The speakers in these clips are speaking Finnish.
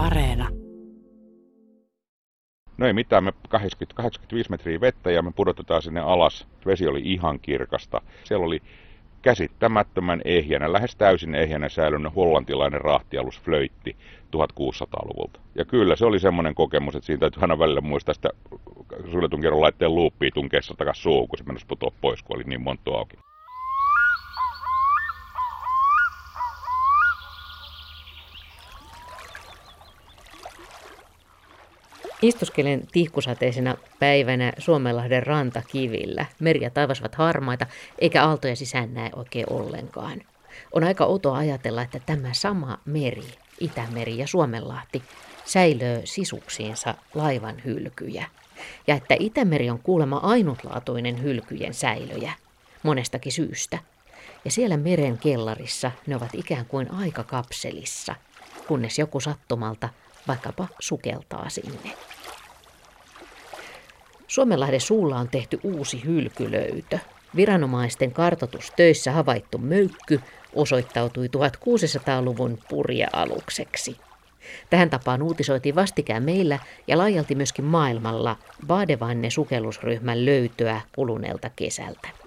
Areena. No ei mitään, me 80, 85 metriä vettä ja me pudotetaan sinne alas. Vesi oli ihan kirkasta. Siellä oli käsittämättömän ehjänä, lähes täysin ehjänä säilynyt hollantilainen rahtialus Flöitti 1600-luvulta. Ja kyllä se oli semmoinen kokemus, että siinä täytyy aina välillä muistaa sitä suljetun kerran laitteen luuppiin tunkeessa takaisin suuhun, kun se mennessä putoa pois, kun oli niin monta auki. Istuskelen tihkusateisena päivänä Suomenlahden rantakivillä. Meri ja taivas ovat harmaita, eikä aaltoja sisään näe oikein ollenkaan. On aika outoa ajatella, että tämä sama meri, Itämeri ja Suomenlahti, säilöö sisuksiinsa laivan hylkyjä. Ja että Itämeri on kuulemma ainutlaatuinen hylkyjen säilöjä, monestakin syystä. Ja siellä meren kellarissa ne ovat ikään kuin aikakapselissa, kunnes joku sattumalta vaikkapa sukeltaa sinne. Suomenlahden suulla on tehty uusi hylkylöytö. Viranomaisten kartotustöissä havaittu möykky osoittautui 1600-luvun purjealukseksi. Tähän tapaan uutisoitiin vastikään meillä ja laajalti myöskin maailmalla Badevanne sukellusryhmän löytöä kuluneelta kesältä.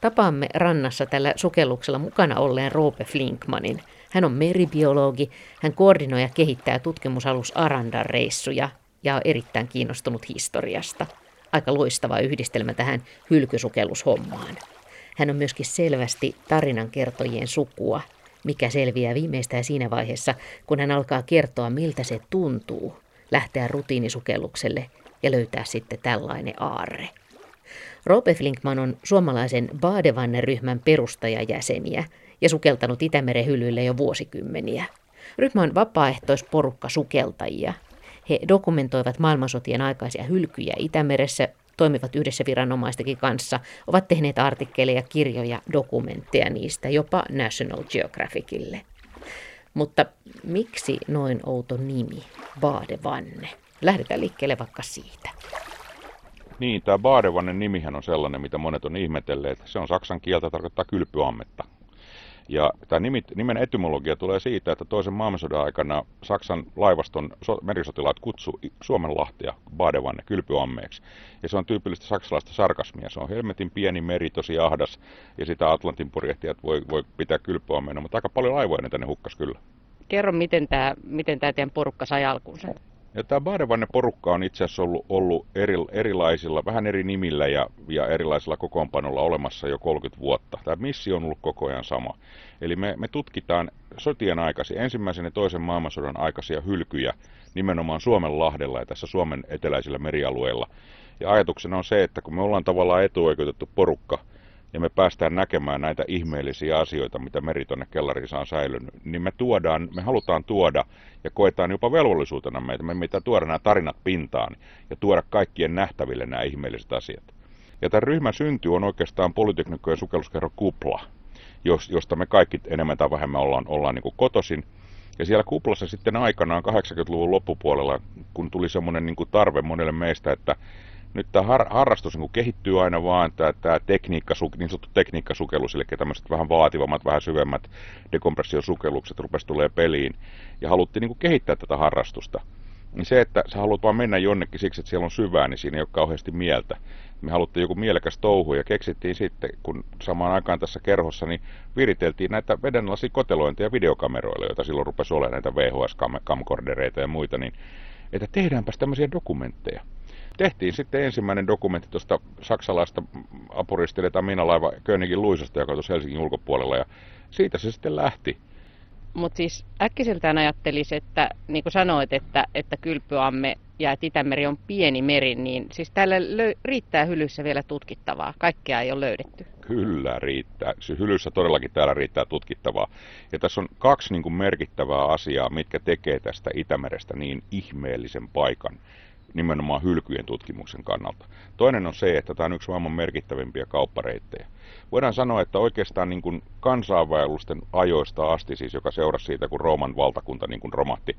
Tapaamme rannassa tällä sukelluksella mukana olleen Roope Flinkmanin. Hän on meribiologi, hän koordinoi ja kehittää tutkimusalus Arandan reissuja ja on erittäin kiinnostunut historiasta. Aika loistava yhdistelmä tähän hylkysukellushommaan. Hän on myöskin selvästi tarinankertojien sukua, mikä selviää viimeistään siinä vaiheessa, kun hän alkaa kertoa, miltä se tuntuu lähteä rutiinisukellukselle ja löytää sitten tällainen aarre. Rope Flinkman on suomalaisen Badevanne-ryhmän perustajajäseniä ja sukeltanut Itämeren hyllyille jo vuosikymmeniä. Ryhmä on vapaaehtoisporukka sukeltajia. He dokumentoivat maailmansotien aikaisia hylkyjä Itämeressä, toimivat yhdessä viranomaistenkin kanssa, ovat tehneet artikkeleja, kirjoja, dokumentteja niistä, jopa National Geographicille. Mutta miksi noin outo nimi, Badevanne? Lähdetään liikkeelle vaikka siitä. Niin, tämä Badevannen nimihän on sellainen, mitä monet on ihmetelleet. Se on saksan kieltä, tarkoittaa kylpyammetta. Ja tämä nimen etymologia tulee siitä, että toisen maailmansodan aikana Saksan laivaston merisotilaat kutsu Suomenlahtia Badevanne kylpyammeeksi. Ja se on tyypillistä saksalaista sarkasmia. Se on helmetin pieni meri, tosi ahdas, ja sitä Atlantin purjehtijat voi, voi pitää kylpyammeena, mutta aika paljon laivoja ne tänne hukkas kyllä. Kerro, miten tämä, miten tämä teidän porukka sai alkunsa? Ja tämä Badevanne-porukka on itse asiassa ollut, ollut eri, erilaisilla, vähän eri nimillä ja, ja erilaisilla kokoonpanolla olemassa jo 30 vuotta. Tämä missio on ollut koko ajan sama. Eli me, me tutkitaan sotien aikaisia, ensimmäisen ja toisen maailmansodan aikaisia hylkyjä nimenomaan Suomen lahdella ja tässä Suomen eteläisillä merialueilla. Ja ajatuksena on se, että kun me ollaan tavallaan etuoikeutettu porukka, ja me päästään näkemään näitä ihmeellisiä asioita, mitä meri tuonne kellariinsa on säilynyt, niin me tuodaan, me halutaan tuoda ja koetaan jopa velvollisuutena meitä, me mitä tuoda nämä tarinat pintaan ja tuoda kaikkien nähtäville nämä ihmeelliset asiat. Ja tämän ryhmän synty on oikeastaan polyteknikkojen sukelluskerro kupla, josta me kaikki enemmän tai vähemmän ollaan, ollaan niin kotosin. Ja siellä kuplassa sitten aikanaan 80-luvun loppupuolella, kun tuli semmoinen niin tarve monelle meistä, että nyt tämä har, harrastus niin kehittyy aina vaan, tämä, tämä tekniikka, niin sanottu tekniikkasukellus, eli tämmöiset vähän vaativammat, vähän syvemmät dekompressiosukellukset rupesi tulee peliin, ja haluttiin niin kehittää tätä harrastusta. Niin se, että sä haluat vaan mennä jonnekin siksi, että siellä on syvää, niin siinä ei ole kauheasti mieltä. Me haluttiin joku mielekäs touhu ja keksittiin sitten, kun samaan aikaan tässä kerhossa, niin viriteltiin näitä vedenlasikotelointeja videokameroilla, joita silloin rupesi olemaan näitä VHS-camcordereita ja muita, niin että tehdäänpäs tämmöisiä dokumentteja tehtiin sitten ensimmäinen dokumentti tuosta saksalaista apuristeilta Miinalaiva Königin Luisasta, joka tuossa Helsingin ulkopuolella, ja siitä se sitten lähti. Mutta siis äkkiseltään ajattelisi, että niin kuin sanoit, että, että kylpyamme ja että Itämeri on pieni meri, niin siis täällä löy- riittää hylyssä vielä tutkittavaa. Kaikkea ei ole löydetty. Kyllä riittää. Siis hylyssä todellakin täällä riittää tutkittavaa. Ja tässä on kaksi niin kuin merkittävää asiaa, mitkä tekee tästä Itämerestä niin ihmeellisen paikan nimenomaan hylkyjen tutkimuksen kannalta. Toinen on se, että tämä on yksi maailman merkittävimpiä kauppareittejä. Voidaan sanoa, että oikeastaan niin kuin kansainvaellusten ajoista asti, siis joka seurasi siitä, kun Rooman valtakunta niin kuin romahti,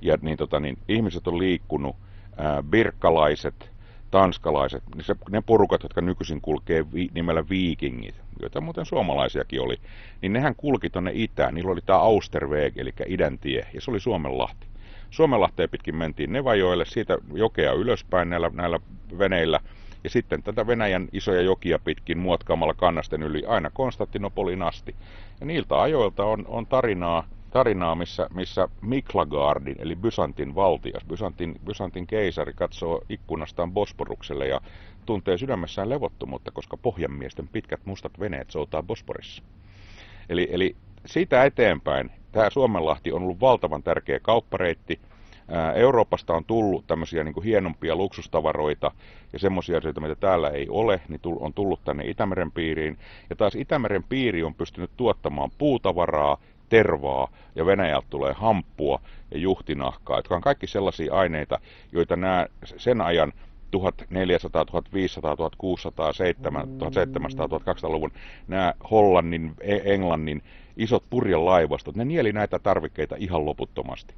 ja niin, tota, niin ihmiset on liikkunut, ää, birkkalaiset, tanskalaiset, niin se, ne porukat, jotka nykyisin kulkee vi, nimellä viikingit, joita muuten suomalaisiakin oli, niin nehän kulki tuonne itään. Niillä oli tämä Austerweg, eli idäntie, ja se oli Suomenlahti. Suomenlahteen pitkin mentiin Nevajoelle, siitä jokea ylöspäin näillä, näillä veneillä, ja sitten tätä Venäjän isoja jokia pitkin muotkaamalla kannasten yli aina Konstantinopolin asti. Ja niiltä ajoilta on, on tarinaa, tarinaa missä, missä Miklagardin, eli Byzantin valtias, Byzantin, Byzantin keisari katsoo ikkunastaan Bosporukselle ja tuntee sydämessään levottomuutta, koska pohjanmiesten pitkät mustat veneet soutaa Bosporissa. Eli, eli siitä eteenpäin tämä Suomenlahti on ollut valtavan tärkeä kauppareitti. Euroopasta on tullut tämmöisiä niin kuin hienompia luksustavaroita ja semmoisia asioita, mitä täällä ei ole, niin on tullut tänne Itämeren piiriin. Ja taas Itämeren piiri on pystynyt tuottamaan puutavaraa, tervaa ja Venäjältä tulee hamppua ja juhtinahkaa, jotka on kaikki sellaisia aineita, joita nämä sen ajan 1400, 1500, 1600, 1700, 1200-luvun nämä Hollannin, e- Englannin isot purjelaivastot, ne nieli näitä tarvikkeita ihan loputtomasti.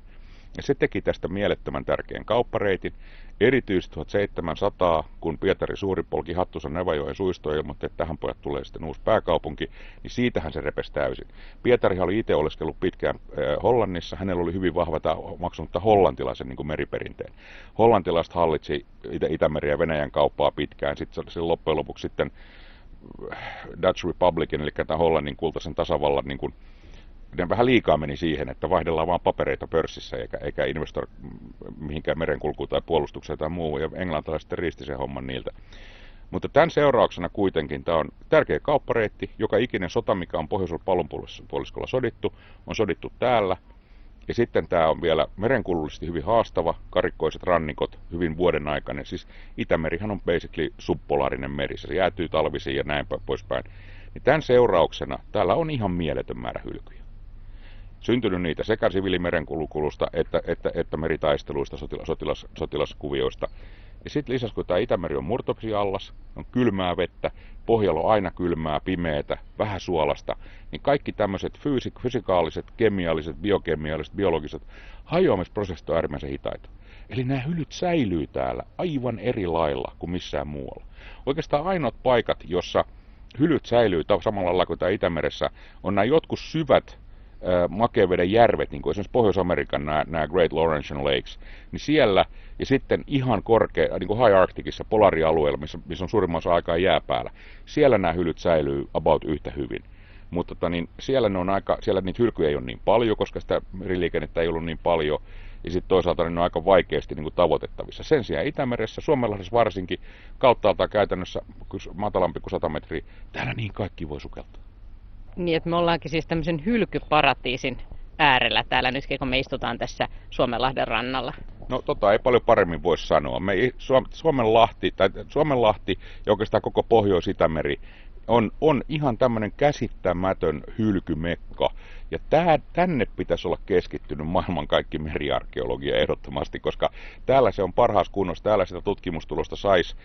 Se teki tästä mielettömän tärkeän kauppareitin. Erityisesti 1700, kun Pietari Suuri polki hattusa Nevajoen suistoon ja ilmoitti, että tähän pojat tulee sitten uusi pääkaupunki, niin siitähän se repesi täysin. Pietari oli itse oleskellut pitkään eh, Hollannissa. Hänellä oli hyvin vahva maksunut hollantilaisen niin kuin meriperinteen. Hollantilaiset hallitsi Itä- Itämeri ja Venäjän kauppaa pitkään. Sitten se loppujen lopuksi sitten eh, Dutch Republicin, eli tämän Hollannin kultaisen tasavallan niin kuin ne vähän liikaa meni siihen, että vaihdellaan vain papereita pörssissä eikä, eikä investoida mihinkään merenkulkuun tai puolustukseen tai muuhun, ja englantilaiset riisti sen homman niiltä. Mutta tämän seurauksena kuitenkin tämä on tärkeä kauppareitti. Joka ikinen sota, mikä on pohjoisella pallonpuoliskolla sodittu, on sodittu täällä. Ja sitten tämä on vielä merenkulullisesti hyvin haastava, karikkoiset rannikot, hyvin vuoden aikainen. Siis Itämerihan on basically subpolaarinen meri, se jäätyy talvisiin ja näin poispäin. Niin tämän seurauksena täällä on ihan mieletön määrä hylkyjä syntynyt niitä sekä siviilimerenkulusta että, että, että meritaisteluista, sotilas, sotilas, sotilaskuvioista. Ja sitten lisäksi, kun tämä Itämeri on murtopsi allas, on kylmää vettä, pohjalla on aina kylmää, pimeätä, vähän suolasta, niin kaikki tämmöiset fyysik- fysikaaliset, kemialliset, biokemialliset, biologiset hajoamisprosessit on äärimmäisen hitaita. Eli nämä hylyt säilyy täällä aivan eri lailla kuin missään muualla. Oikeastaan ainoat paikat, jossa hylyt säilyy samalla lailla kuin tämä Itämeressä, on nämä jotkut syvät makeaveden järvet, niin kuin esimerkiksi Pohjois-Amerikan nämä, nämä Great Laurentian Lakes, niin siellä ja sitten ihan korkea, niin kuin High Arcticissa, polarialueella, missä, missä on suurimman osa aikaa jääpäällä, siellä nämä hylyt säilyy about yhtä hyvin. Mutta tota, niin siellä, ne on aika, siellä niitä hylkyjä ei ole niin paljon, koska sitä meriliikennettä ei ollut niin paljon, ja sitten toisaalta ne on aika vaikeasti niin kuin tavoitettavissa. Sen sijaan Itämeressä, Suomenlahdessa varsinkin, kauttaaltaan käytännössä matalampi kuin 100 metriä, täällä niin kaikki voi sukeltaa. Niin, että me ollaankin siis tämmöisen hylkyparatiisin äärellä täällä nyt, kun me istutaan tässä Suomenlahden rannalla. No tota ei paljon paremmin voi sanoa. Me, Suomenlahti, tai Suomenlahti ja oikeastaan koko Pohjois-Itämeri on, on ihan tämmöinen käsittämätön hylkymekka. Ja tää, tänne pitäisi olla keskittynyt maailman kaikki meriarkeologia ehdottomasti, koska täällä se on parhaassa kunnossa, täällä sitä tutkimustulosta saisi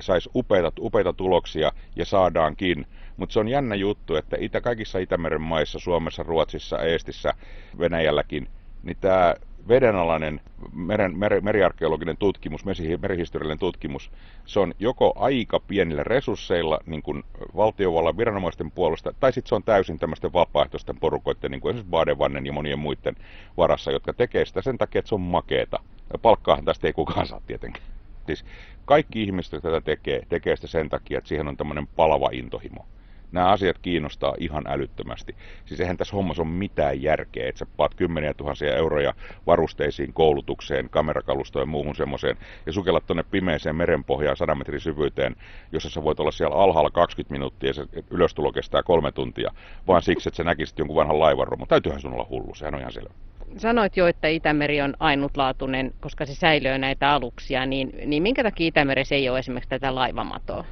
sais upeita, upeita tuloksia ja saadaankin. Mutta se on jännä juttu, että itä, kaikissa Itämeren maissa, Suomessa, Ruotsissa, Eestissä, Venäjälläkin, niin tämä vedenalainen meren, mer, meriarkeologinen tutkimus, merihistoriallinen tutkimus, se on joko aika pienillä resursseilla niin kuin valtiovallan viranomaisten puolesta, tai sitten se on täysin tämmöisten vapaaehtoisten porukoiden, niin kuin esimerkiksi Badevannen ja monien muiden varassa, jotka tekee sitä sen takia, että se on makeeta. Palkkaahan tästä ei kukaan saa tietenkään. Siis kaikki ihmiset, jotka tätä tekee, tekee sitä sen takia, että siihen on tämmöinen palava intohimo nämä asiat kiinnostaa ihan älyttömästi. Siis eihän tässä hommassa ole mitään järkeä, että sä paat kymmeniä tuhansia euroja varusteisiin, koulutukseen, kamerakalustoon ja muuhun semmoiseen, ja sukellat tuonne pimeeseen merenpohjaan 100 metrin syvyyteen, jossa sä voit olla siellä alhaalla 20 minuuttia ja se ylöstulo kestää kolme tuntia, vaan siksi, että sä näkisit jonkun vanhan laivanromun. Täytyyhän sun olla hullu, sehän on ihan selvä sanoit jo, että Itämeri on ainutlaatuinen, koska se säilöö näitä aluksia, niin, niin minkä takia Itämeressä ei ole esimerkiksi tätä laivamatoa?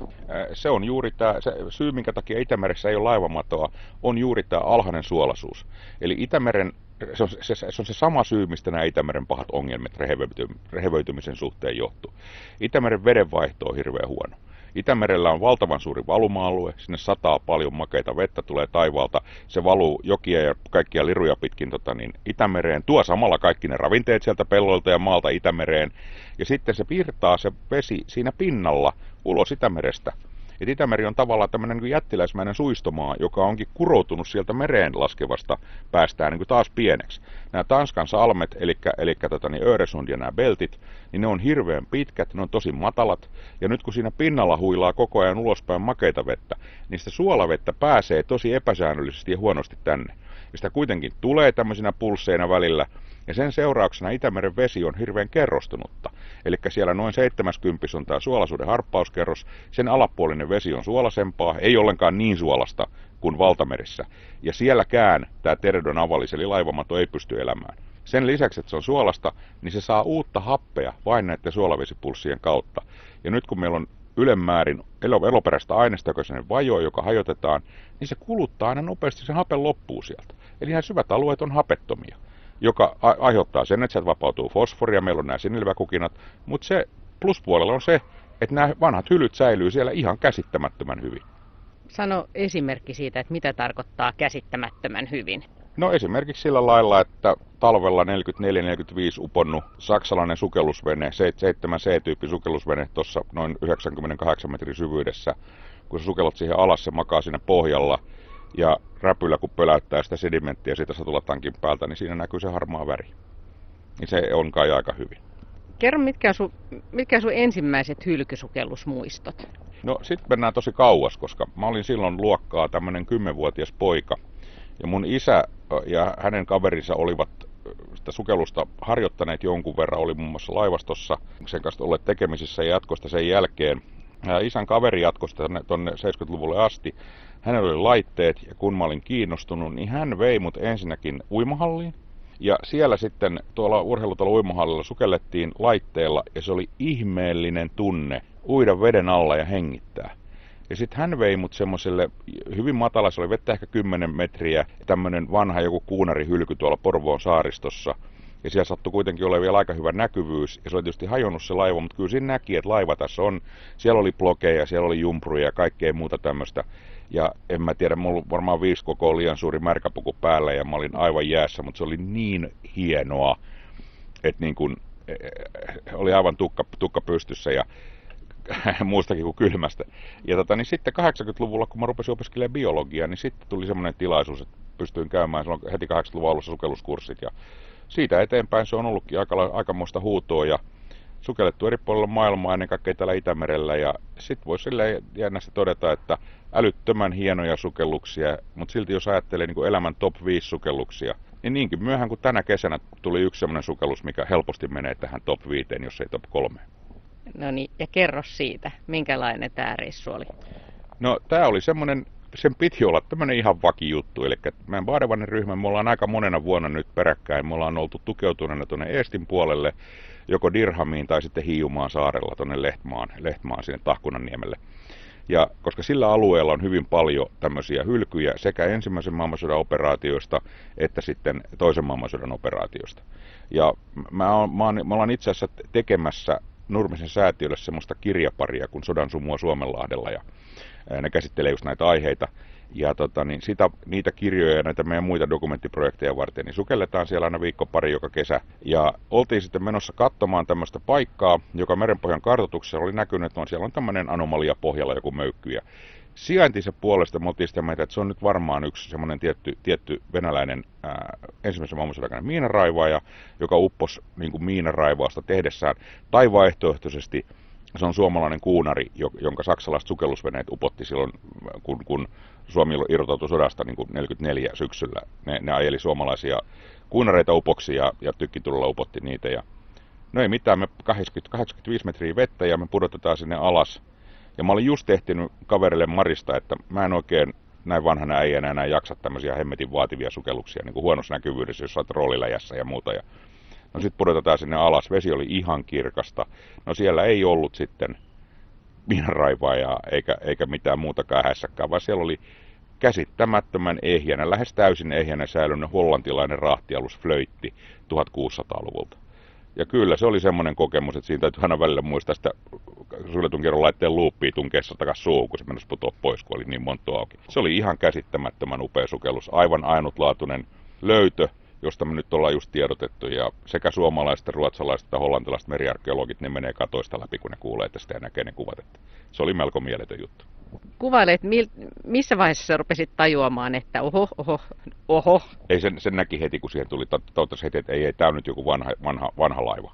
Se on juuri tämä, se syy, minkä takia Itämeressä ei ole laivamatoa, on juuri tämä alhainen suolaisuus. Eli Itämeren se on se, se on se sama syy, mistä nämä Itämeren pahat ongelmat rehevöitymisen suhteen johtuu. Itämeren vedenvaihto on hirveän huono. Itämerellä on valtavan suuri valuma-alue, sinne sataa paljon makeita vettä, tulee taivaalta, se valuu jokia ja kaikkia liruja pitkin tota, niin Itämereen, tuo samalla kaikki ne ravinteet sieltä pelloilta ja maalta Itämereen, ja sitten se virtaa se vesi siinä pinnalla ulos Itämerestä et Itämeri on tavallaan tämmöinen niin jättiläismäinen suistomaa, joka onkin kuroutunut sieltä mereen laskevasta päästään niin taas pieneksi. Nämä Tanskan salmet, eli, eli tota, niin Öresund ja nämä beltit, niin ne on hirveän pitkät, ne on tosi matalat, ja nyt kun siinä pinnalla huilaa koko ajan ulospäin makeita vettä, niin sitä suolavettä pääsee tosi epäsäännöllisesti ja huonosti tänne. Ja sitä kuitenkin tulee tämmöisinä pulsseina välillä, ja sen seurauksena Itämeren vesi on hirveän kerrostunutta. Eli siellä noin 70 on tämä suolaisuuden harppauskerros, sen alapuolinen vesi on suolasempaa, ei ollenkaan niin suolasta kuin valtamerissä. Ja sielläkään tämä Teredon avalis eli laivamato ei pysty elämään. Sen lisäksi, että se on suolasta, niin se saa uutta happea vain näiden suolavesipulssien kautta. Ja nyt kun meillä on ylemmäärin eloperäistä aineesta, joka sinne vajoo, joka hajotetaan, niin se kuluttaa aina nopeasti sen hapen loppuu sieltä. Eli ihan syvät alueet on hapettomia joka aiheuttaa sen, että sieltä vapautuu fosforia, meillä on nämä sinilväkukinat, mutta se pluspuolella on se, että nämä vanhat hylyt säilyy siellä ihan käsittämättömän hyvin. Sano esimerkki siitä, että mitä tarkoittaa käsittämättömän hyvin. No esimerkiksi sillä lailla, että talvella 44-45 uponnut saksalainen sukellusvene, 7 C-tyyppi sukellusvene tuossa noin 98 metrin syvyydessä, kun sä sukellot siihen alas, se makaa siinä pohjalla – ja räpylä kun pöläyttää sitä sedimenttiä siitä satulatankin päältä, niin siinä näkyy se harmaa väri. Niin se on kai aika hyvin. Kerro, mitkä on sun, mitkä on sun ensimmäiset hylkysukellusmuistot? No sit mennään tosi kauas, koska mä olin silloin luokkaa tämmönen kymmenvuotias poika. Ja mun isä ja hänen kaverinsa olivat sitä sukellusta harjoittaneet jonkun verran, oli muun muassa laivastossa sen kanssa olleet tekemisissä ja jatkosta sen jälkeen. Isän kaveri jatkosta tuonne 70-luvulle asti hänellä oli laitteet ja kun mä olin kiinnostunut, niin hän vei mut ensinnäkin uimahalliin. Ja siellä sitten tuolla urheilutalo uimahallilla sukellettiin laitteella ja se oli ihmeellinen tunne uida veden alla ja hengittää. Ja sitten hän vei mut semmoiselle hyvin matala, se oli vettä ehkä 10 metriä, tämmöinen vanha joku kuunarihylky tuolla Porvoon saaristossa. Ja siellä sattui kuitenkin olemaan vielä aika hyvä näkyvyys. Ja se oli tietysti hajonnut se laiva, mutta kyllä siinä näki, että laiva tässä on. Siellä oli blokeja, siellä oli jumpruja ja kaikkea muuta tämmöistä. Ja en mä tiedä, mulla varmaan viisi koko liian suuri märkäpuku päällä ja mä olin aivan jäässä, mutta se oli niin hienoa, että niin kuin, eh, oli aivan tukka, tukka pystyssä ja muustakin kuin kylmästä. Ja tota, niin sitten 80-luvulla, kun mä rupesin opiskelemaan biologiaa, niin sitten tuli semmoinen tilaisuus, että pystyin käymään silloin heti 80-luvun alussa sukelluskurssit. Ja siitä eteenpäin se on ollutkin aika, aikamoista huutoa ja sukellettu eri puolilla maailmaa, ennen kaikkea täällä Itämerellä. Ja sitten voisi silleen jännästi todeta, että älyttömän hienoja sukelluksia, mutta silti jos ajattelee niin elämän top 5 sukelluksia, niin niinkin myöhään kuin tänä kesänä tuli yksi sellainen sukellus, mikä helposti menee tähän top 5, jos ei top 3. No niin, ja kerro siitä, minkälainen tämä reissu oli? No tämä oli semmoinen, sen piti olla tämmöinen ihan vakijuttu, eli meidän Baadevannen ryhmä, me ollaan aika monena vuonna nyt peräkkäin, me ollaan oltu tukeutuneena tuonne Eestin puolelle, joko Dirhamiin tai sitten Hiiumaan saarella tuonne Lehtmaan, Lehtmaan sinne Tahkunanniemelle. Ja koska sillä alueella on hyvin paljon tämmöisiä hylkyjä sekä ensimmäisen maailmansodan operaatioista että sitten toisen maailmansodan operaatioista. Ja mä, oon, mä, oon, mä ollaan itse asiassa tekemässä Nurmisen säätiölle semmoista kirjaparia kuin Sodan sumua Suomenlahdella ja ne käsittelee just näitä aiheita. Ja tota, niin sitä, niitä kirjoja ja näitä meidän muita dokumenttiprojekteja varten, niin sukelletaan siellä aina viikko pari joka kesä. Ja oltiin sitten menossa katsomaan tämmöistä paikkaa, joka merenpohjan kartoituksessa oli näkynyt, että on, siellä on tämmöinen anomalia pohjalla joku möykky. Ja sijaintinsa puolesta me sitä että se on nyt varmaan yksi semmoinen tietty, tietty venäläinen ää, ensimmäisen maailmansodan miinaraivaaja, joka upposi niin kuin miinaraivausta tehdessään tai vaihtoehtoisesti se on suomalainen kuunari, jonka saksalaiset sukellusveneet upotti silloin, kun, kun Suomi irrotautui sodasta niin kuin 44 syksyllä. Ne, ne ajeli suomalaisia kuunareita upoksi ja, ja tykkitulolla upotti niitä. Ja, no ei mitään, me 80, 85 metriä vettä ja me pudotetaan sinne alas. Ja mä olin just tehtinyt kaverille Marista, että mä en oikein näin vanhana ei enää jaksa tämmöisiä hemmetin vaativia sukelluksia, niin kuin huonossa näkyvyydessä, jos olet rooliläjässä ja muuta. Ja No sitten pudotetaan sinne alas, vesi oli ihan kirkasta. No siellä ei ollut sitten miinanraivaajaa eikä, eikä mitään muutakaan hässäkään, vaan siellä oli käsittämättömän ehjänä, lähes täysin ehjänä säilynyt hollantilainen rahtialus Flöitti 1600-luvulta. Ja kyllä se oli semmoinen kokemus, että siinä täytyy aina välillä muistaa sitä suljetun kierron laitteen luuppia tunkeessa takaisin suuhun, kun se mennessä putoa pois, kun oli niin monta auki. Se oli ihan käsittämättömän upea sukellus, aivan ainutlaatuinen löytö, josta me nyt ollaan just tiedotettu. Ja sekä suomalaiset, ruotsalaiset että hollantilaiset meriarkeologit, ne menee katoista läpi, kun ne kuulee tästä ja näkee ne kuvat. Että se oli melko mieletön juttu. Kuvailet, missä vaiheessa sä rupesit tajuamaan, että oho, oho, oho? Ei, sen, sen näki heti, kun siihen tuli. Toivottavasti heti, että ei, ei tämä on nyt joku vanha, vanha, vanha laiva.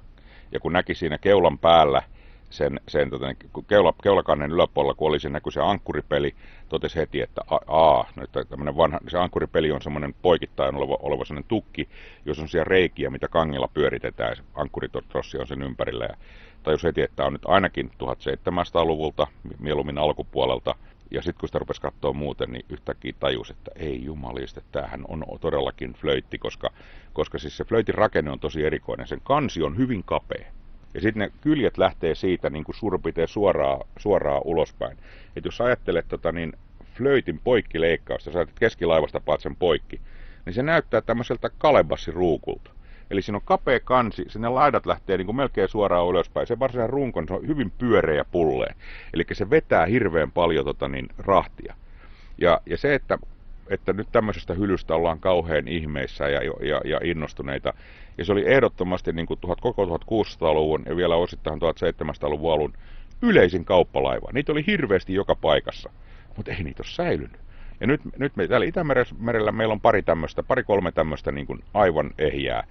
Ja kun näki siinä keulan päällä, sen, sen tota, niin keula, keulakannen yläpuolella, kun oli se näkyi se ankkuripeli, totesi heti, että a, että vanha, se ankkuripeli on semmoinen poikittain oleva, oleva semmoinen tukki, jos on siellä reikiä, mitä kangilla pyöritetään, se ankkuritrossi on sen ympärillä. Ja tajus heti, että on nyt ainakin 1700-luvulta, mieluummin alkupuolelta, ja sitten kun sitä rupesi katsoa muuten, niin yhtäkkiä tajus, että ei jumalista, tämähän on todellakin flöitti, koska, koska siis se flöitin rakenne on tosi erikoinen. Sen kansi on hyvin kapea. Ja sitten ne kyljet lähtee siitä niin kuin suurin piirtein suoraan, suoraan ulospäin. Et jos ajattelet tota, niin flöitin poikkileikkausta, sä ajattelet keskilaivasta paat sen poikki, niin se näyttää tämmöiseltä kalebassiruukulta. Eli siinä on kapea kansi, sinne laidat lähtee niin kuin melkein suoraan ylöspäin. Se varsinainen runko se on hyvin pyöreä ja pulleen. Eli se vetää hirveän paljon tota, niin, rahtia. Ja, ja se, että että nyt tämmöisestä hylystä ollaan kauhean ihmeissä ja, ja, ja innostuneita. Ja se oli ehdottomasti niin kuin koko 1600-luvun ja vielä osittain 1700-luvun alun yleisin kauppalaiva. Niitä oli hirveästi joka paikassa, mutta ei niitä ole säilynyt. Ja nyt, nyt me täällä Itämerellä meillä on pari tämmöistä, pari kolme tämmöistä niin kuin aivan ehjää.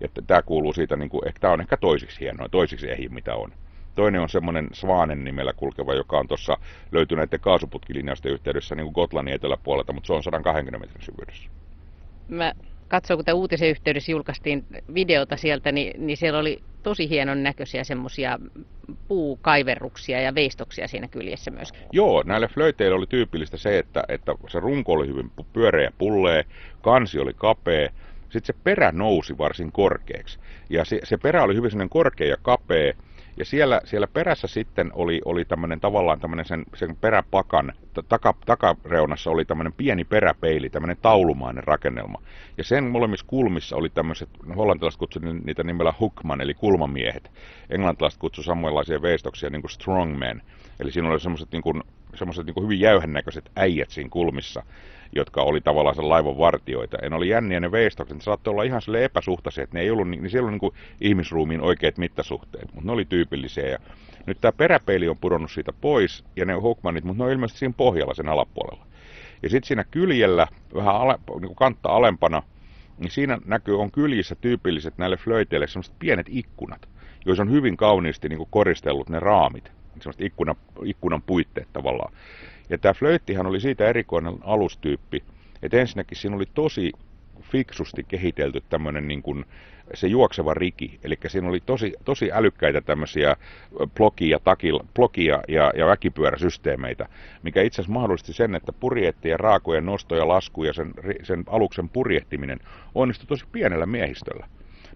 Ja tämä kuuluu siitä, niin kuin, tämä on ehkä toisiksi hienoa, toisiksi ehjä mitä on. Toinen on semmoinen Svanen nimellä kulkeva, joka on tuossa löytyneiden kaasuputkilinjausten yhteydessä niin kuin Gotlannin eteläpuolelta, mutta se on 120 metrin syvyydessä. Mä katsoin, kun tämä uutisen yhteydessä julkaistiin videota sieltä, niin, niin siellä oli tosi hienon näköisiä semmoisia puukaiverruksia ja veistoksia siinä kyljessä myös. Joo, näille flöiteille oli tyypillistä se, että, että se runko oli hyvin pyöreä ja pullee, kansi oli kapea, sitten se perä nousi varsin korkeaksi. Ja se, se perä oli hyvin korkea ja kapea, ja siellä, siellä perässä sitten oli, oli tämmöinen tavallaan tämmöinen sen, sen peräpakan taka, takareunassa oli tämmöinen pieni peräpeili, tämmöinen taulumainen rakennelma. Ja sen molemmissa kulmissa oli tämmöiset, hollantilaiset kutsuivat niitä nimellä hookman, eli kulmamiehet. Englantilaiset kutsuivat samanlaisia veistoksia niin kuin strongmen. Eli siinä oli semmoiset niin semmoiset niin hyvin jäyhännäköiset äijät siinä kulmissa jotka oli tavallaan sen laivan vartioita. Ne oli jänniä ne veistokset, ne saattoi olla ihan sille epäsuhtaisia, että ne ei ollut, niin siellä oli niin ihmisruumiin oikeat mittasuhteet, mutta ne oli tyypillisiä. Ja nyt tämä peräpeili on pudonnut siitä pois, ja ne Hawkmanit, mutta ne on ilmeisesti siinä pohjalla sen alapuolella. Ja sitten siinä kyljellä, vähän ale, niin kuin kantta alempana, niin siinä näkyy, on kyljissä tyypilliset näille flöiteille sellaiset pienet ikkunat, joissa on hyvin kauniisti niin kuin koristellut ne raamit, sellaiset ikkuna, ikkunan puitteet tavallaan. Ja tämä flöittihan oli siitä erikoinen alustyyppi, että ensinnäkin siinä oli tosi fiksusti kehitelty tämmöinen niin kuin se juokseva riki. Eli siinä oli tosi, tosi älykkäitä tämmöisiä blogia, takil, blogia ja, ja väkipyöräsysteemeitä, mikä itse asiassa mahdollisti sen, että purjettien, raakojen nosto ja lasku ja sen, sen aluksen purjehtiminen onnistui tosi pienellä miehistöllä.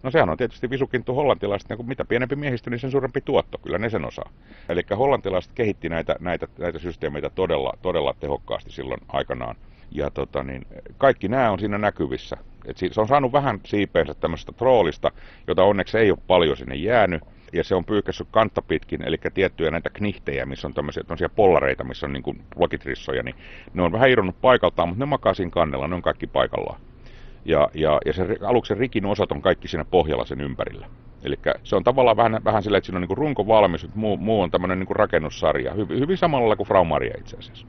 No sehän on tietysti visukintu hollantilaiset, niin kun mitä pienempi miehistö, niin sen suurempi tuotto, kyllä ne sen osaa. Eli hollantilaiset kehitti näitä, näitä, näitä systeemeitä todella, todella tehokkaasti silloin aikanaan. Ja tota, niin, kaikki nämä on siinä näkyvissä. Et se on saanut vähän siipeensä tämmöisestä troolista, jota onneksi ei ole paljon sinne jäänyt. Ja se on pyyhkässyt kantta pitkin, eli tiettyjä näitä knihtejä, missä on tämmöisiä, tämmöisiä pollareita, missä on niin kuin blokitrissoja, niin ne on vähän irronnut paikaltaan, mutta ne makaa siinä kannella, ne on kaikki paikallaan. Ja, ja, ja se aluksen rikin osat on kaikki siinä pohjalla sen ympärillä. Eli se on tavallaan vähän, vähän sillä, että siinä on niin runko valmis, mutta muu, muu on tämmöinen niin rakennussarja, hyvin, hyvin samalla kuin Fraumaria itse asiassa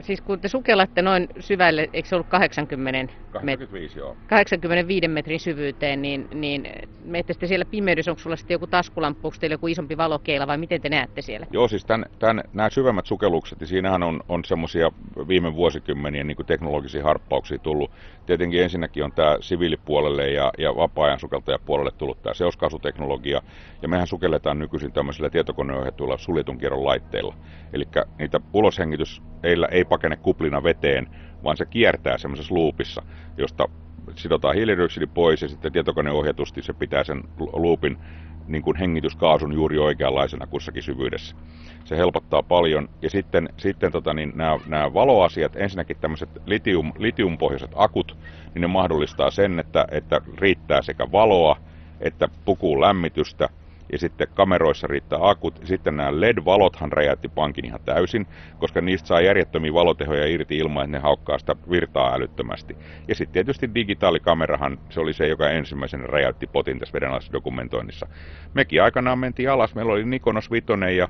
siis kun te sukellatte noin syvälle, eikö se ollut 80 85, joo. 85 metrin syvyyteen, niin, niin menette sitten siellä pimeydessä, onko sulla sitten joku taskulamppu, onko teillä joku isompi valokeila vai miten te näette siellä? Joo, siis tämän, tämän, nämä syvemmät sukellukset, niin siinähän on, on semmoisia viime vuosikymmenien niin kuin teknologisia harppauksia tullut. Tietenkin ensinnäkin on tämä siviilipuolelle ja, ja vapaa-ajan sukeltajapuolelle tullut tämä seoskaasuteknologia, ja mehän sukelletaan nykyisin tämmöisillä tietokoneohjatuilla suljetun kierron laitteilla. Eli niitä uloshengitys ei, ei pakene kuplina veteen, vaan se kiertää semmoisessa loopissa, josta sidotaan hiilidioksidi pois ja sitten tietokoneohjatusti se pitää sen loopin niin kuin hengityskaasun juuri oikeanlaisena kussakin syvyydessä. Se helpottaa paljon. Ja sitten, sitten tota, niin nämä, nämä valoasiat, ensinnäkin tämmöiset litium, litiumpohjaiset akut, niin ne mahdollistaa sen, että, että riittää sekä valoa että pukuun lämmitystä, ja sitten kameroissa riittää akut. Sitten nämä LED-valothan räjäytti pankin ihan täysin, koska niistä saa järjettömiä valotehoja irti ilman, että ne haukkaa sitä virtaa älyttömästi. Ja sitten tietysti digitaalikamerahan, se oli se, joka ensimmäisenä räjäytti potin tässä vedenalaisessa dokumentoinnissa. Mekin aikanaan mentiin alas, meillä oli Nikonos 5 ja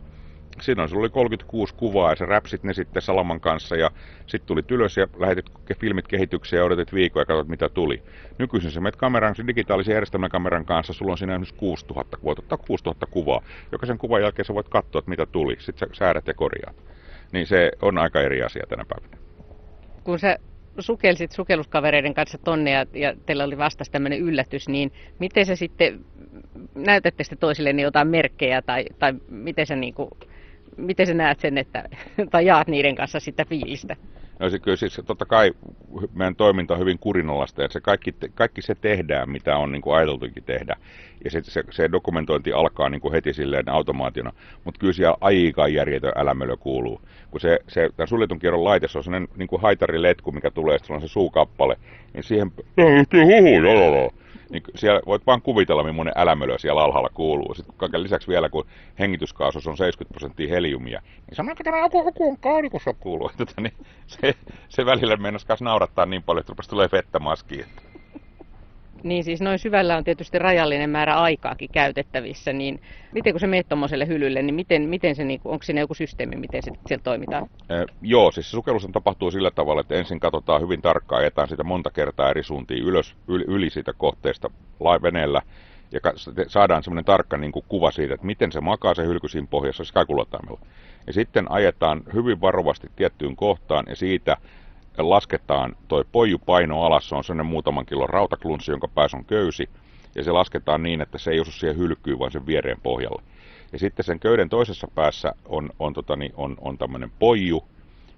Siinä oli 36 kuvaa ja sä räpsit ne sitten Salaman kanssa ja sitten tuli ylös ja lähetit filmit kehitykseen ja odotit viikkoa ja katsot mitä tuli. Nykyisin sä menet kameran, digitaalisen järjestelmäkameran kanssa, sulla on siinä esimerkiksi 6000, voit ottaa 6000 kuvaa. Jokaisen kuvan jälkeen sä voit katsoa, että mitä tuli, sitten sä säädät ja korjaat. Niin se on aika eri asia tänä päivänä. Kun sä sukelsit sukelluskavereiden kanssa tonne ja, ja teillä oli vastas tämmöinen yllätys, niin miten se sitten, näytätte sitten toisille jotain merkkejä tai, tai miten sä niin kuin miten sä näet sen, että, tai jaat niiden kanssa sitä fiilistä? No se kyllä siis totta kai meidän toiminta on hyvin kurinalaista, että se kaikki, kaikki se tehdään, mitä on niin kuin ajateltukin tehdä. Ja se, se, se dokumentointi alkaa niin kuin heti silleen automaationa, mutta kyllä siellä aika järjetön älämölö kuuluu. Kun se, se tämän suljetun kierron laite, se on sellainen niin kuin haitariletku, mikä tulee, sitten on se suukappale, niin siihen niin siellä voit vaan kuvitella, millainen älämölö siellä alhaalla kuuluu. Sitten kaiken lisäksi vielä, kun hengityskaasus on 70 prosenttia heliumia, niin sanoiko tämä joku, joku on kuuluu. Tota, niin se, se välillä meinasi naurattaa niin paljon, että rupesi tulee vettä maskiin. Niin siis noin syvällä on tietysti rajallinen määrä aikaakin käytettävissä, niin miten kun se menet tuommoiselle hylylle, niin miten, miten se, niin, onko siinä joku systeemi, miten se siellä toimitaan? Eh, joo, siis sukellus tapahtuu sillä tavalla, että ensin katsotaan hyvin tarkkaan, ajetaan sitä monta kertaa eri suuntiin ylös, yli, yli siitä kohteesta veneellä, ja saadaan semmoinen tarkka niin kuin kuva siitä, että miten se makaa se hylky siinä pohjassa skakulataimella. Ja sitten ajetaan hyvin varovasti tiettyyn kohtaan ja siitä lasketaan toi poijupaino alas, se on sellainen muutaman kilon rautaklunssi, jonka päässä on köysi, ja se lasketaan niin, että se ei osu siihen hylkyyn, vaan sen viereen pohjalle. Ja sitten sen köyden toisessa päässä on, on, tota, niin, on, on tämmöinen poiju,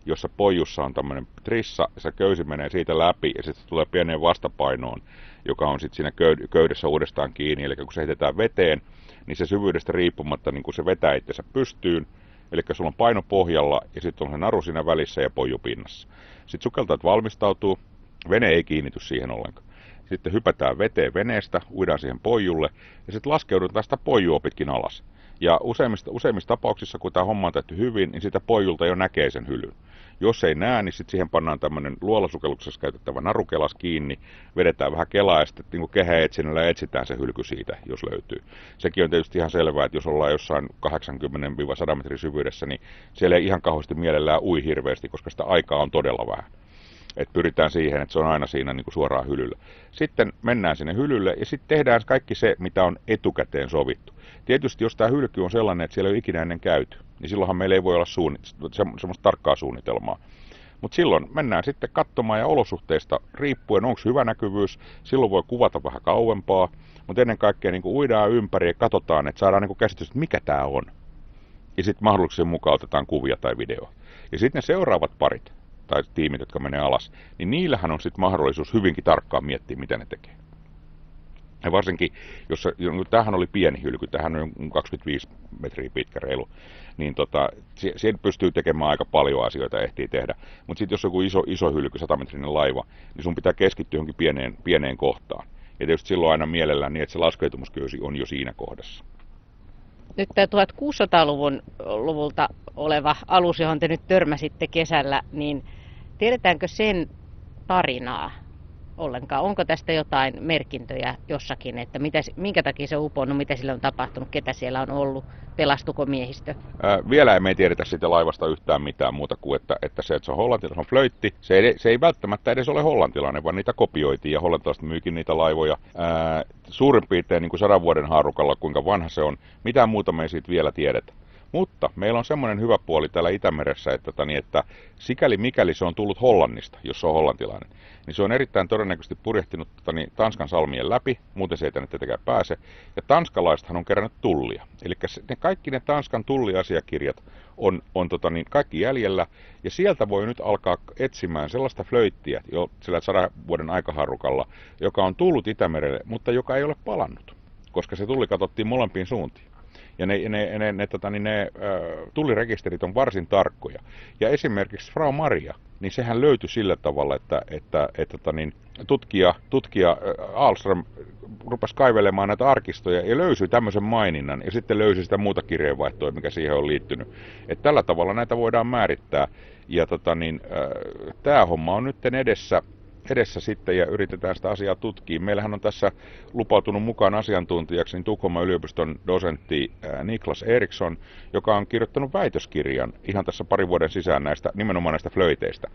jossa pojussa on tämmöinen trissa, ja se köysi menee siitä läpi, ja sitten tulee pieneen vastapainoon, joka on sitten siinä köydessä uudestaan kiinni. Eli kun se heitetään veteen, niin se syvyydestä riippumatta niin kun se vetää itsensä pystyyn, eli sulla on paino pohjalla, ja sitten on se naru siinä välissä ja poiju pinnassa. Sitten sukeltajat valmistautuu, vene ei kiinnity siihen ollenkaan. Sitten hypätään veteen veneestä, uidaan siihen pojulle ja sitten laskeudutaan sitä pojua pitkin alas. Ja useimmissa, useimmissa tapauksissa, kun tämä homma on tehty hyvin, niin sitä pojulta jo näkee sen hylyn. Jos ei näe, niin sitten siihen pannaan tämmöinen luolasukelluksessa käytettävä narukelas kiinni, vedetään vähän kelaa ja sitten niin kehäetsinnällä etsitään se hylky siitä, jos löytyy. Sekin on tietysti ihan selvää, että jos ollaan jossain 80-100 metrin syvyydessä, niin siellä ei ihan kauheasti mielellään ui hirveästi, koska sitä aikaa on todella vähän. Et pyritään siihen, että se on aina siinä niin kuin suoraan hylyllä. Sitten mennään sinne hylylle ja sitten tehdään kaikki se, mitä on etukäteen sovittu. Tietysti jos tämä hylky on sellainen, että siellä ei ole ikinä ennen käyty, niin silloinhan meillä ei voi olla se, semmoista tarkkaa suunnitelmaa. Mutta silloin mennään sitten katsomaan ja olosuhteista riippuen, onko hyvä näkyvyys, silloin voi kuvata vähän kauempaa, mutta ennen kaikkea niin uidaan ympäri ja katsotaan, että saadaan niin käsitys, että mikä tämä on. Ja sitten mahdollisuuksien mukaan otetaan kuvia tai video. Ja sitten ne seuraavat parit tai tiimit, jotka menee alas, niin niillähän on sitten mahdollisuus hyvinkin tarkkaan miettiä, mitä ne tekee. Ja varsinkin, jos no, tämähän oli pieni hylky, tähän on 25 metriä pitkä reilu, niin tota, siihen pystyy tekemään aika paljon asioita, ehtii tehdä. Mutta sitten jos on joku iso, iso hylky, 100 metrinen laiva, niin sun pitää keskittyä johonkin pieneen, pieneen kohtaan. Ja tietysti silloin aina mielellään niin, että se laskeutumisköysi on jo siinä kohdassa. Nyt tämä 1600-luvun luvulta oleva alus, johon te nyt törmäsitte kesällä, niin tiedetäänkö sen tarinaa? Ollenkaan? Onko tästä jotain merkintöjä jossakin, että mitä, minkä takia se on uponnut, mitä sillä on tapahtunut, ketä siellä on ollut, pelastuko miehistö? Ää, vielä emme tiedetä siitä laivasta yhtään mitään muuta kuin, että, että se, että se on hollantilainen, flöitti. Se ei, se ei välttämättä edes ole hollantilainen, vaan niitä kopioitiin ja hollantilaiset myykin niitä laivoja. Ää, suurin piirtein niin kuin sadan vuoden haarukalla, kuinka vanha se on. Mitään muuta me ei siitä vielä tiedetä. Mutta meillä on semmoinen hyvä puoli täällä Itämeressä, että, tani, että sikäli mikäli se on tullut Hollannista, jos se on hollantilainen, niin se on erittäin todennäköisesti purjehtinut tani, Tanskan salmien läpi, muuten se ei tänne tietenkään pääse. Ja tanskalaisethan on kerännyt tullia. Eli ne, kaikki ne Tanskan tulliasiakirjat on, on tota, niin, kaikki jäljellä, ja sieltä voi nyt alkaa etsimään sellaista flöittiä jo sillä sadan vuoden aikaharukalla, joka on tullut Itämerelle, mutta joka ei ole palannut, koska se tulli katsottiin molempiin suuntiin. Ja ne, ne, ne, ne, tota, niin ne äh, tullirekisterit on varsin tarkkoja. Ja esimerkiksi Frau Maria, niin sehän löytyi sillä tavalla, että, että, että, tota niin, tutkija, tutkija Alström rupesi kaivelemaan näitä arkistoja ja löysi tämmöisen maininnan ja sitten löysi sitä muuta kirjeenvaihtoa, mikä siihen on liittynyt. Että tällä tavalla näitä voidaan määrittää. Ja tota niin, äh, tämä homma on nyt edessä edessä sitten ja yritetään sitä asiaa tutkia. Meillähän on tässä lupautunut mukaan asiantuntijaksi niin Tukholman yliopiston dosentti Niklas Eriksson, joka on kirjoittanut väitöskirjan ihan tässä pari vuoden sisään näistä, nimenomaan näistä flöiteistä.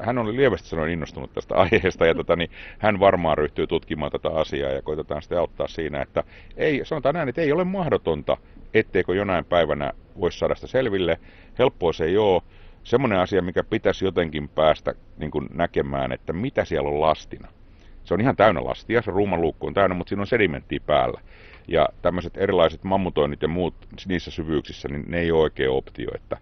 Hän oli lievästi sanoen innostunut tästä aiheesta ja tota, niin hän varmaan ryhtyy tutkimaan tätä asiaa ja koitetaan sitten auttaa siinä, että ei, sanotaan näin, että ei ole mahdotonta, etteikö jonain päivänä voisi saada sitä selville. Helppoa se ei ole semmoinen asia, mikä pitäisi jotenkin päästä niin kuin näkemään, että mitä siellä on lastina. Se on ihan täynnä lastia, se ruumanluukku on täynnä, mutta siinä on sedimenttiä päällä. Ja tämmöiset erilaiset mammutoinnit ja muut niissä syvyyksissä, niin ne ei ole oikein optio. Että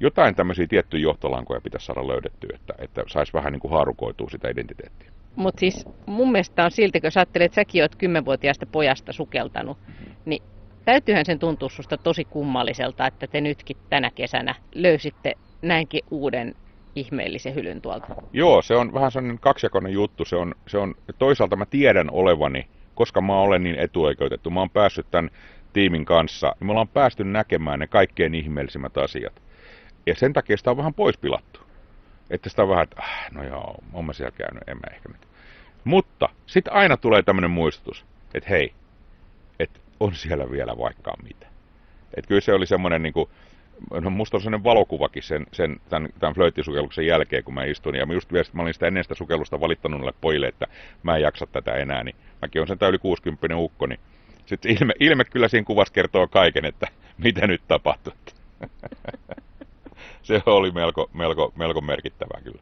jotain tämmöisiä tiettyjä johtolankoja pitäisi saada löydettyä, että, että saisi vähän niin kuin haarukoitua sitä identiteettiä. Mutta siis mun mielestä on silti, kun sä ajattelet, että säkin oot kymmenvuotiaasta pojasta sukeltanut, niin täytyyhän sen tuntua susta tosi kummalliselta, että te nytkin tänä kesänä löysitte näinkin uuden ihmeellisen hylyn tuolta. Joo, se on vähän sellainen kaksijakoinen juttu. Se on, se on, toisaalta mä tiedän olevani, koska mä olen niin etuoikeutettu. Mä oon päässyt tämän tiimin kanssa, niin me ollaan päästy näkemään ne kaikkein ihmeellisimmät asiat. Ja sen takia sitä on vähän pois pilattu. Että sitä on vähän, että ah, no joo, oon mä siellä käynyt, en mä ehkä nyt. Mutta sitten aina tulee tämmöinen muistutus, että hei, että on siellä vielä vaikka mitä. Että kyllä se oli semmoinen niin kuin, no musta on sellainen valokuvakin sen, sen tämän, tämän flöittisukelluksen jälkeen, kun mä istun. Ja mä just vielä, mä olin sitä ennen sitä sukellusta valittanut noille pojille, että mä en jaksa tätä enää. Niin mäkin on sen yli 60 ukko, niin sitten ilme, ilme kyllä siinä kuvassa kertoo kaiken, että mitä nyt tapahtuu. Se oli melko, melko, melko merkittävää kyllä.